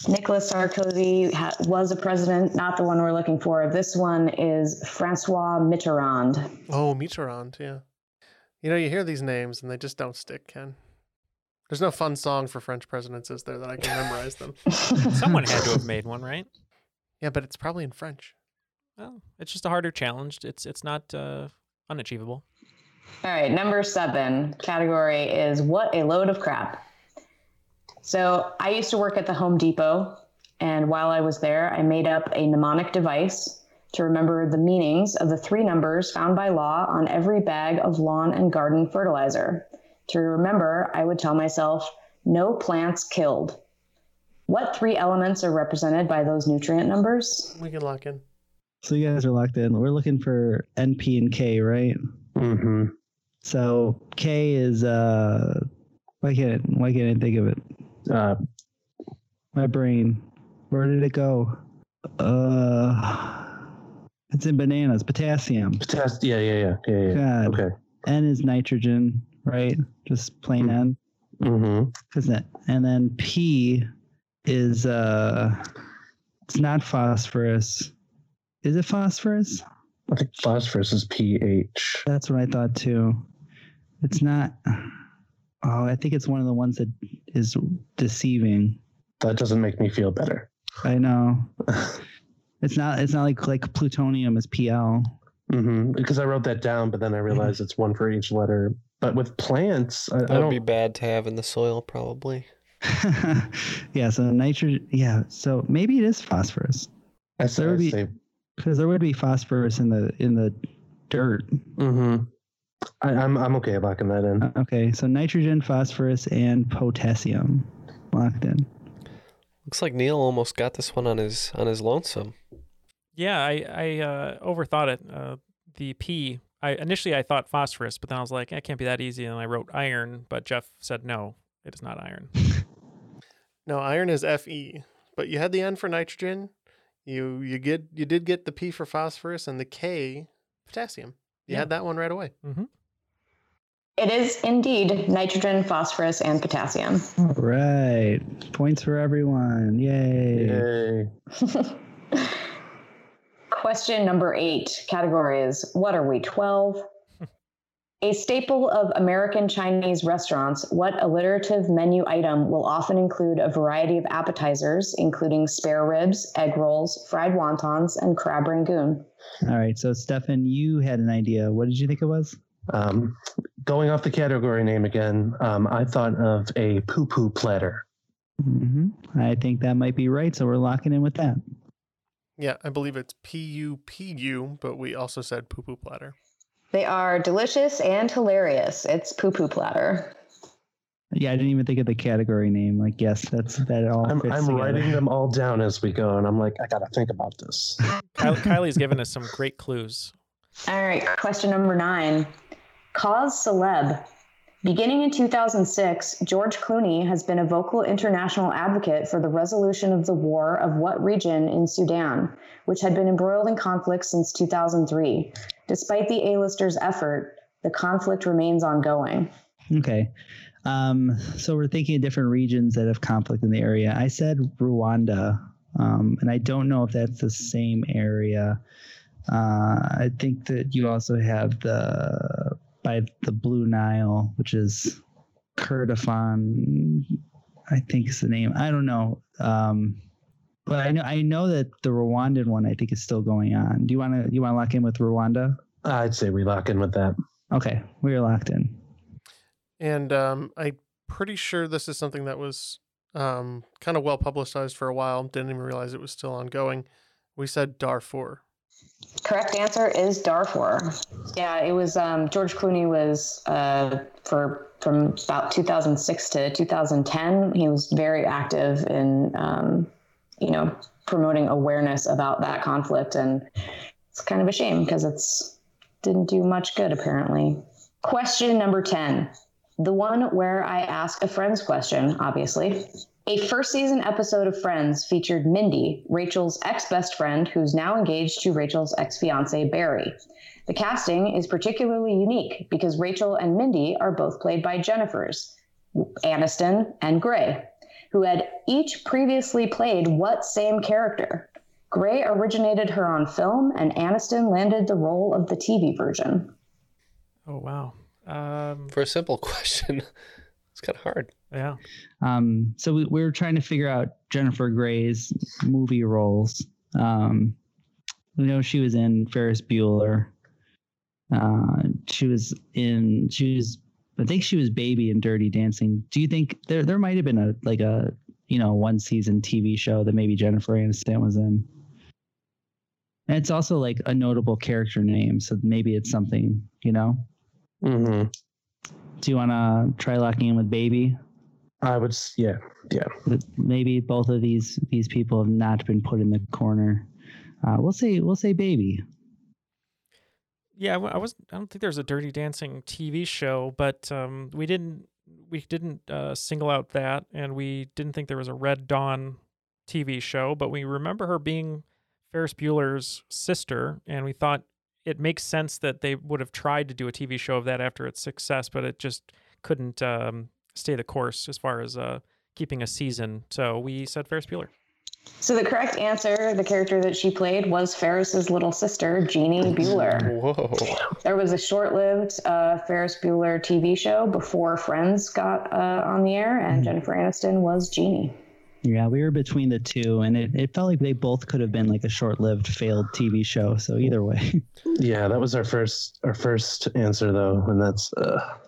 Nicolas Sarkozy ha- was a president, not the one we're looking for. This one is Francois Mitterrand. Oh, Mitterrand, yeah. You know, you hear these names and they just don't stick, Ken. There's no fun song for French presidents, is there, that I can memorize them? Someone had to have made one, right? Yeah, but it's probably in French. Well, it's just a harder challenge. It's it's not uh, unachievable. All right, number seven category is what a load of crap. So I used to work at the Home Depot, and while I was there, I made up a mnemonic device to remember the meanings of the three numbers found by law on every bag of lawn and garden fertilizer. To remember, I would tell myself, no plants killed. What three elements are represented by those nutrient numbers? We can lock in. So you guys are locked in. We're looking for N, P, and K, right? Mm-hmm. So K is uh, why can't why can't I think of it? Uh, my brain. Where did it go? Uh, it's in bananas. Potassium. Potassium. Yeah, yeah, yeah, yeah. yeah. God. Okay. N is nitrogen, right? Just plain N. Mm-hmm. Isn't it? And then P is uh, it's not phosphorus. Is it phosphorus? I think phosphorus is pH. That's what I thought too. It's not. Oh, I think it's one of the ones that is deceiving. That doesn't make me feel better. I know. it's not. It's not like like plutonium is PL. Mm-hmm. Because I wrote that down, but then I realized it's one for each letter. But with plants, I, I That don't. would be bad to have in the soil, probably. yeah. So nitrogen. Yeah. So maybe it is phosphorus. I say, There would be because there would be phosphorus in the in the dirt. Mm-hmm. I, I'm I'm okay locking that in. Okay. So nitrogen, phosphorus, and potassium locked in. Looks like Neal almost got this one on his on his lonesome. Yeah, I I uh, overthought it. Uh, the P I initially I thought phosphorus, but then I was like, it can't be that easy, and I wrote iron. But Jeff said no, it is not iron. No, iron is Fe, but you had the N for nitrogen. You you get you did get the P for phosphorus and the K potassium. You Yeah. had that one right away. Mm-hmm. It is indeed nitrogen, phosphorus, and potassium. Right. Points for everyone. Yay. Question number eight category is What are we, 12? A staple of American Chinese restaurants, what alliterative menu item will often include a variety of appetizers, including spare ribs, egg rolls, fried wontons, and crab rangoon? All right. So, Stephan, you had an idea. What did you think it was? Um, going off the category name again, um, I thought of a poo poo platter. hmm I think that might be right. So, we're locking in with that. Yeah, I believe it's P U P U, but we also said poo poo platter. They are delicious and hilarious. It's poo poo platter. Yeah, I didn't even think of the category name. Like, yes, that's that all. I'm, fits I'm writing them all down as we go, and I'm like, I got to think about this. Kylie, Kylie's given us some great clues. All right, question number nine. Cause celeb. Beginning in 2006, George Clooney has been a vocal international advocate for the resolution of the war of what region in Sudan, which had been embroiled in conflict since 2003. Despite the A-listers' effort, the conflict remains ongoing. Okay. Um, so we're thinking of different regions that have conflict in the area. I said Rwanda, um, and I don't know if that's the same area. Uh, I think that you also have the by the Blue Nile, which is Kordofan. I think is the name. I don't know. Um, but I know I know that the Rwandan one I think is still going on. Do you want to you want to lock in with Rwanda? I'd say we lock in with that. Okay, we're locked in. And um, I'm pretty sure this is something that was um, kind of well publicized for a while. Didn't even realize it was still ongoing. We said Darfur. Correct answer is Darfur. Yeah, it was um, George Clooney was uh, for from about 2006 to 2010. He was very active in um, you know promoting awareness about that conflict, and it's kind of a shame because it's didn't do much good apparently. Question number 10. The one where I ask a friend's question, obviously. A first season episode of Friends featured Mindy, Rachel's ex best friend, who's now engaged to Rachel's ex fiance, Barry. The casting is particularly unique because Rachel and Mindy are both played by Jennifers, Aniston and Grey, who had each previously played what same character? Grey originated her on film, and Aniston landed the role of the TV version. Oh wow. Um, For a simple question, it's kind of hard. Yeah. Um, so we, we were trying to figure out Jennifer Grey's movie roles. Um, we know she was in Ferris Bueller. Uh, she was in. She was. I think she was Baby in Dirty Dancing. Do you think there there might have been a like a you know one season TV show that maybe Jennifer Aniston was in? And it's also like a notable character name, so maybe it's something you know. Mm-hmm. Do you want to try locking in with Baby? I would, s- yeah, yeah. Maybe both of these these people have not been put in the corner. Uh, we'll say we'll say Baby. Yeah, I wa- I was. I don't think there's a Dirty Dancing TV show, but um, we didn't. We didn't uh, single out that, and we didn't think there was a Red Dawn TV show. But we remember her being Ferris Bueller's sister, and we thought it makes sense that they would have tried to do a TV show of that after its success, but it just couldn't um, stay the course as far as uh, keeping a season. So we said Ferris Bueller. So the correct answer, the character that she played, was Ferris's little sister, Jeanie Bueller. Whoa. There was a short-lived uh, Ferris Bueller TV show before Friends got uh, on the air, and Jennifer Aniston was Jeannie. Yeah, we were between the two, and it, it felt like they both could have been like a short-lived failed TV show. So either way, Yeah, that was our first our first answer though, and that's uh,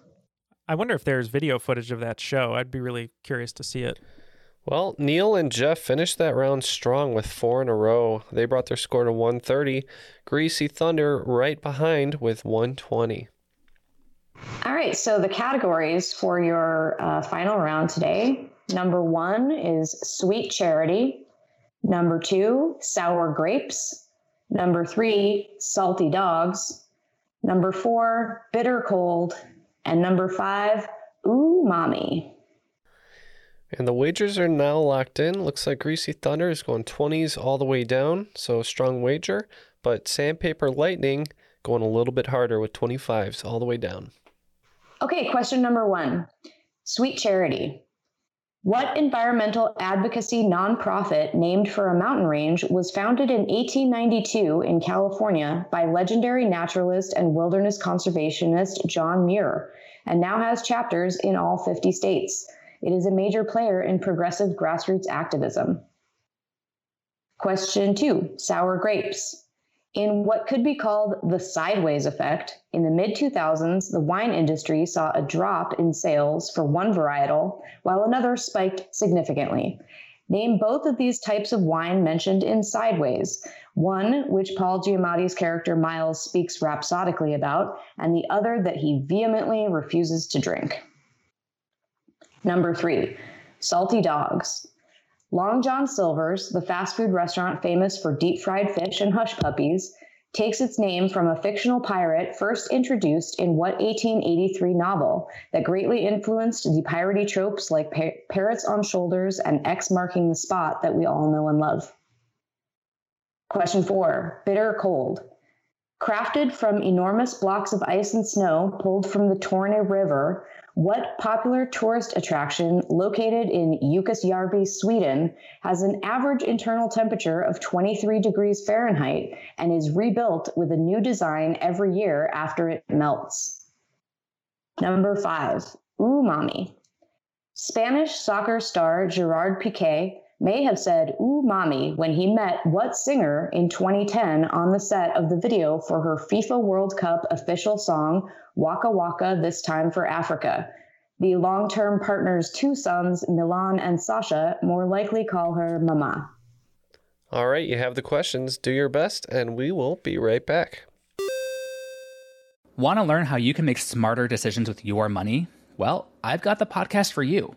I wonder if there's video footage of that show. I'd be really curious to see it. Well, Neal and Jeff finished that round strong with four in a row. They brought their score to 130. Greasy Thunder right behind with 120. All right, so the categories for your uh, final round today number one is Sweet Charity, number two, Sour Grapes, number three, Salty Dogs, Number four, bitter cold. And number five, umami. And the wagers are now locked in. Looks like Greasy Thunder is going 20s all the way down, so a strong wager. But Sandpaper Lightning going a little bit harder with 25s all the way down. Okay, question number one Sweet Charity. What environmental advocacy nonprofit named for a mountain range was founded in 1892 in California by legendary naturalist and wilderness conservationist John Muir and now has chapters in all 50 states? It is a major player in progressive grassroots activism. Question two Sour grapes. In what could be called the sideways effect, in the mid 2000s, the wine industry saw a drop in sales for one varietal, while another spiked significantly. Name both of these types of wine mentioned in Sideways one, which Paul Giamatti's character Miles speaks rhapsodically about, and the other that he vehemently refuses to drink. Number three, salty dogs. Long John Silver's, the fast food restaurant famous for deep fried fish and hush puppies, takes its name from a fictional pirate first introduced in what 1883 novel that greatly influenced the piratey tropes like par- parrots on shoulders and X marking the spot that we all know and love. Question four Bitter cold. Crafted from enormous blocks of ice and snow pulled from the Torne River, what popular tourist attraction located in Jukkasjärvi, Sweden, has an average internal temperature of 23 degrees Fahrenheit and is rebuilt with a new design every year after it melts? Number five, umami. Spanish soccer star Gerard Piqué may have said ooh mommy when he met what singer in 2010 on the set of the video for her FIFA World Cup official song Waka Waka This Time for Africa. The long term partner's two sons, Milan and Sasha, more likely call her Mama. All right, you have the questions. Do your best, and we will be right back. Want to learn how you can make smarter decisions with your money? Well, I've got the podcast for you.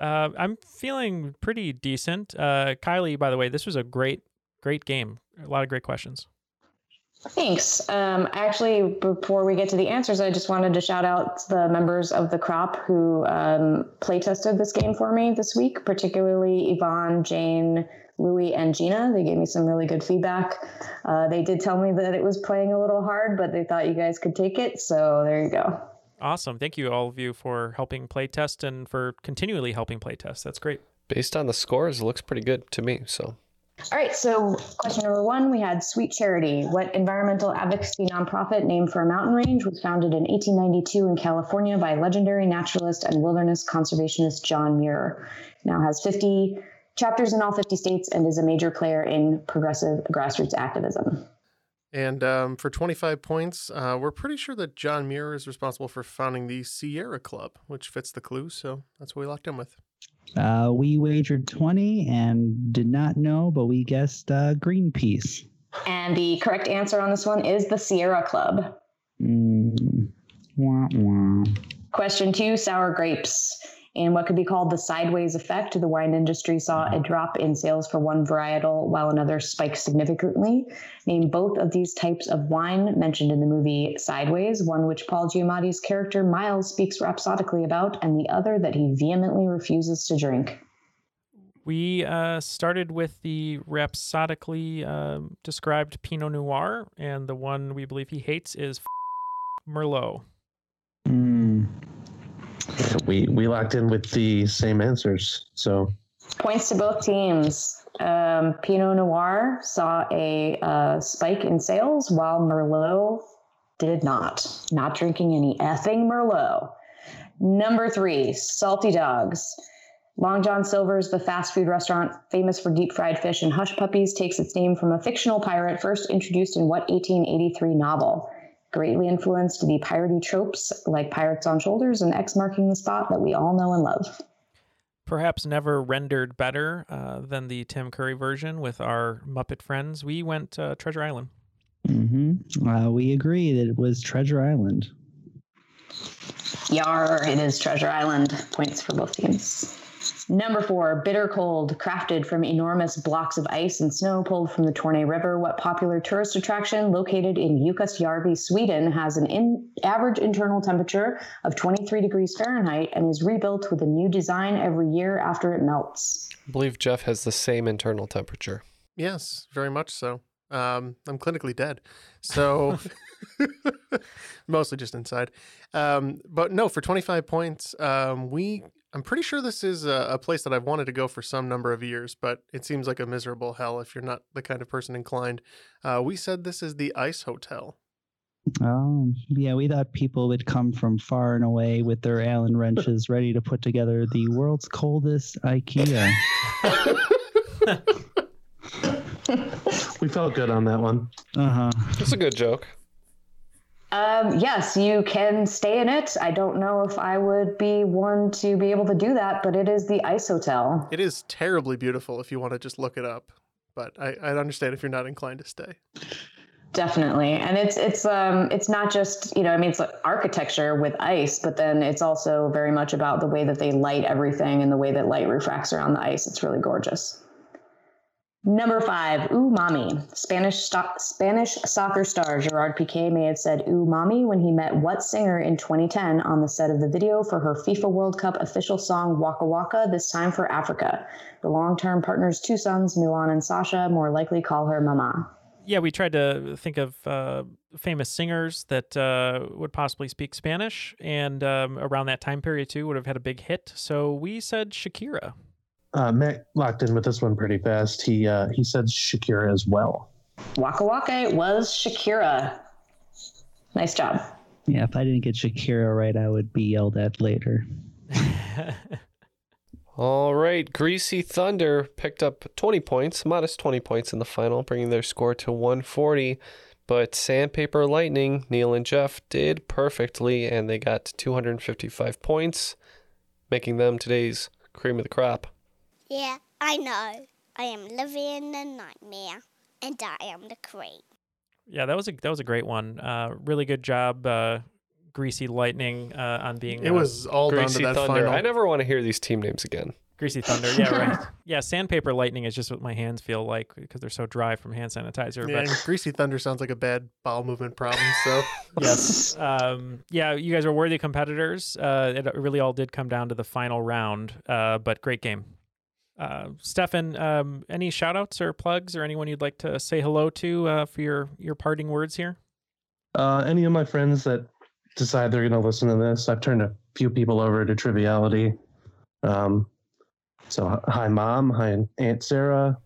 Uh, I'm feeling pretty decent. Uh, Kylie, by the way, this was a great, great game. A lot of great questions. Thanks. Um, actually, before we get to the answers, I just wanted to shout out the members of the crop who um, play tested this game for me this week, particularly Yvonne, Jane, Louie, and Gina. They gave me some really good feedback. Uh, they did tell me that it was playing a little hard, but they thought you guys could take it. So there you go. Awesome. Thank you, all of you, for helping playtest and for continually helping playtest. That's great. Based on the scores, it looks pretty good to me. So. All right, so question number one, we had Sweet Charity. What environmental advocacy nonprofit named for a mountain range was founded in 1892 in California by legendary naturalist and wilderness conservationist John Muir? Now has 50 chapters in all 50 states and is a major player in progressive grassroots activism. And um, for 25 points, uh, we're pretty sure that John Muir is responsible for founding the Sierra Club, which fits the clue. So that's what we locked in with. Uh, we wagered 20 and did not know, but we guessed uh, Greenpeace. And the correct answer on this one is the Sierra Club. Mm. Wah, wah. Question two sour grapes. In what could be called the sideways effect, the wine industry saw a drop in sales for one varietal while another spiked significantly. Name both of these types of wine mentioned in the movie Sideways, one which Paul Giamatti's character Miles speaks rhapsodically about, and the other that he vehemently refuses to drink. We uh, started with the rhapsodically um described Pinot Noir, and the one we believe he hates is Merlot. We we locked in with the same answers. So Points to both teams. Um, Pinot Noir saw a uh, spike in sales, while Merlot did not. Not drinking any effing Merlot. Number three, Salty Dogs. Long John Silver's, the fast food restaurant famous for deep fried fish and hush puppies, takes its name from a fictional pirate first introduced in what 1883 novel? Greatly influenced the piratey tropes like Pirates on Shoulders and X marking the spot that we all know and love. Perhaps never rendered better uh, than the Tim Curry version with our Muppet friends. We went uh, Treasure Island. Mm-hmm. Uh, we agree that it was Treasure Island. Yar, it is Treasure Island. Points for both teams. Number four, bitter cold, crafted from enormous blocks of ice and snow pulled from the Torne River. What popular tourist attraction located in Jukkasjärvi, Sweden, has an in- average internal temperature of 23 degrees Fahrenheit and is rebuilt with a new design every year after it melts? I believe Jeff has the same internal temperature. Yes, very much so. Um, I'm clinically dead, so mostly just inside. Um, but no, for 25 points, um, we. I'm pretty sure this is a, a place that I've wanted to go for some number of years, but it seems like a miserable hell if you're not the kind of person inclined. Uh, we said this is the Ice Hotel. Um, yeah, we thought people would come from far and away with their Allen wrenches ready to put together the world's coldest IKEA. we felt good on that one. Uh huh. That's a good joke. Um, yes, you can stay in it. I don't know if I would be one to be able to do that, but it is the Ice Hotel. It is terribly beautiful if you want to just look it up, but I, I understand if you're not inclined to stay. Definitely, and it's it's um it's not just you know I mean it's like architecture with ice, but then it's also very much about the way that they light everything and the way that light refracts around the ice. It's really gorgeous. Number five, ooh mommy. Spanish sto- Spanish soccer star Gerard Piqué may have said ooh mommy when he met what singer in 2010 on the set of the video for her FIFA World Cup official song Waka Waka, this time for Africa. The long-term partner's two sons, Milan and Sasha, more likely call her mama. Yeah, we tried to think of uh, famous singers that uh, would possibly speak Spanish, and um, around that time period too would have had a big hit. So we said Shakira. Uh, Matt locked in with this one pretty fast. He uh, he said Shakira as well. Waka Waka was Shakira. Nice job. Yeah, if I didn't get Shakira right, I would be yelled at later. All right, Greasy Thunder picked up 20 points, modest 20 points in the final, bringing their score to 140. But Sandpaper Lightning, Neal and Jeff did perfectly, and they got 255 points, making them today's cream of the crop. Yeah, I know. I am living in a nightmare, and I am the queen. Yeah, that was a that was a great one. Uh, really good job, uh, Greasy Lightning, uh, on being. It uh, was all down to Greasy that Thunder. final. I never want to hear these team names again. Greasy Thunder. Yeah, right. yeah, Sandpaper Lightning is just what my hands feel like because they're so dry from hand sanitizer. Yeah, but and Greasy Thunder sounds like a bad bowel movement problem. So yes. Um, yeah, you guys are worthy competitors. Uh, it really all did come down to the final round, uh, but great game. Uh, Stephan, um, any shout outs or plugs or anyone you'd like to say hello to uh, for your, your parting words here? Uh, any of my friends that decide they're going to listen to this, I've turned a few people over to Triviality. Um, so hi, mom. Hi, Aunt Sarah.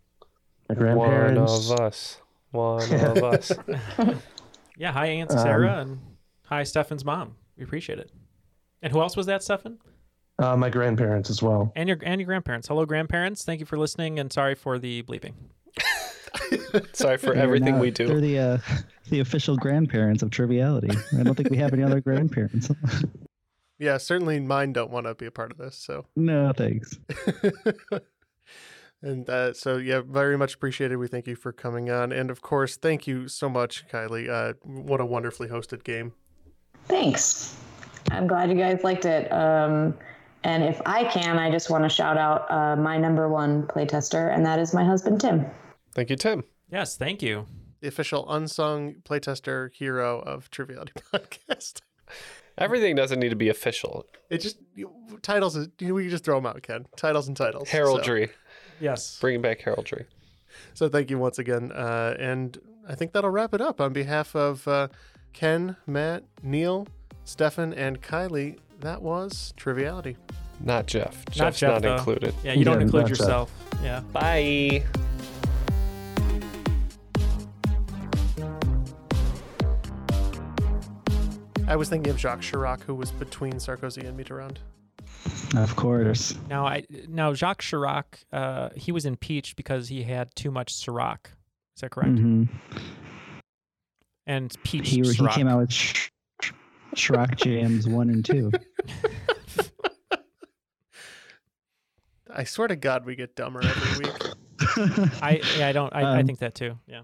My grandparents. One of us. One of us. Yeah, hi, Aunt Um, Sarah, and hi, Stephan's mom. We appreciate it. And who else was that, Stephan? Uh, my grandparents as well. And your and your grandparents. Hello, grandparents. Thank you for listening, and sorry for the bleeping. Sorry for They're everything not- we do. They're the uh, the official grandparents of Triviality. I don't think we have any other grandparents. yeah, certainly mine don't want to be a part of this. So no, thanks. And uh, so, yeah, very much appreciated. We thank you for coming on. And of course, thank you so much, Kylie. Uh, what a wonderfully hosted game. Thanks. I'm glad you guys liked it. Um, and if I can, I just want to shout out uh, my number one playtester, and that is my husband, Tim. Thank you, Tim. Yes, thank you. The official unsung playtester hero of Triviality Podcast. Everything doesn't need to be official. It just you, titles. You, we can just throw them out, Ken. Titles and titles. so- Heraldry. Yes. Bringing back heraldry. So thank you once again. Uh, and I think that'll wrap it up on behalf of uh, Ken, Matt, Neal, Stephan, and Kylie. That was Triviality. Not Jeff. Not Jeff's Jeff, not though. included. Yeah, you don't Yeah, include not Jeff. yourself. Yeah. Bye. I was thinking of Jacques Chirac, who was between Sarkozy and Mitterrand. Of course. Now, I now Jacques Chirac, uh, he was impeached because he had too much Ciroc. Is that correct? Mhm. And peach He, he came out with Sh- Shrock Jams 1 and 2. I swear to God, we get dumber every week. I yeah, I don't. I, I Um, think that too. Yeah.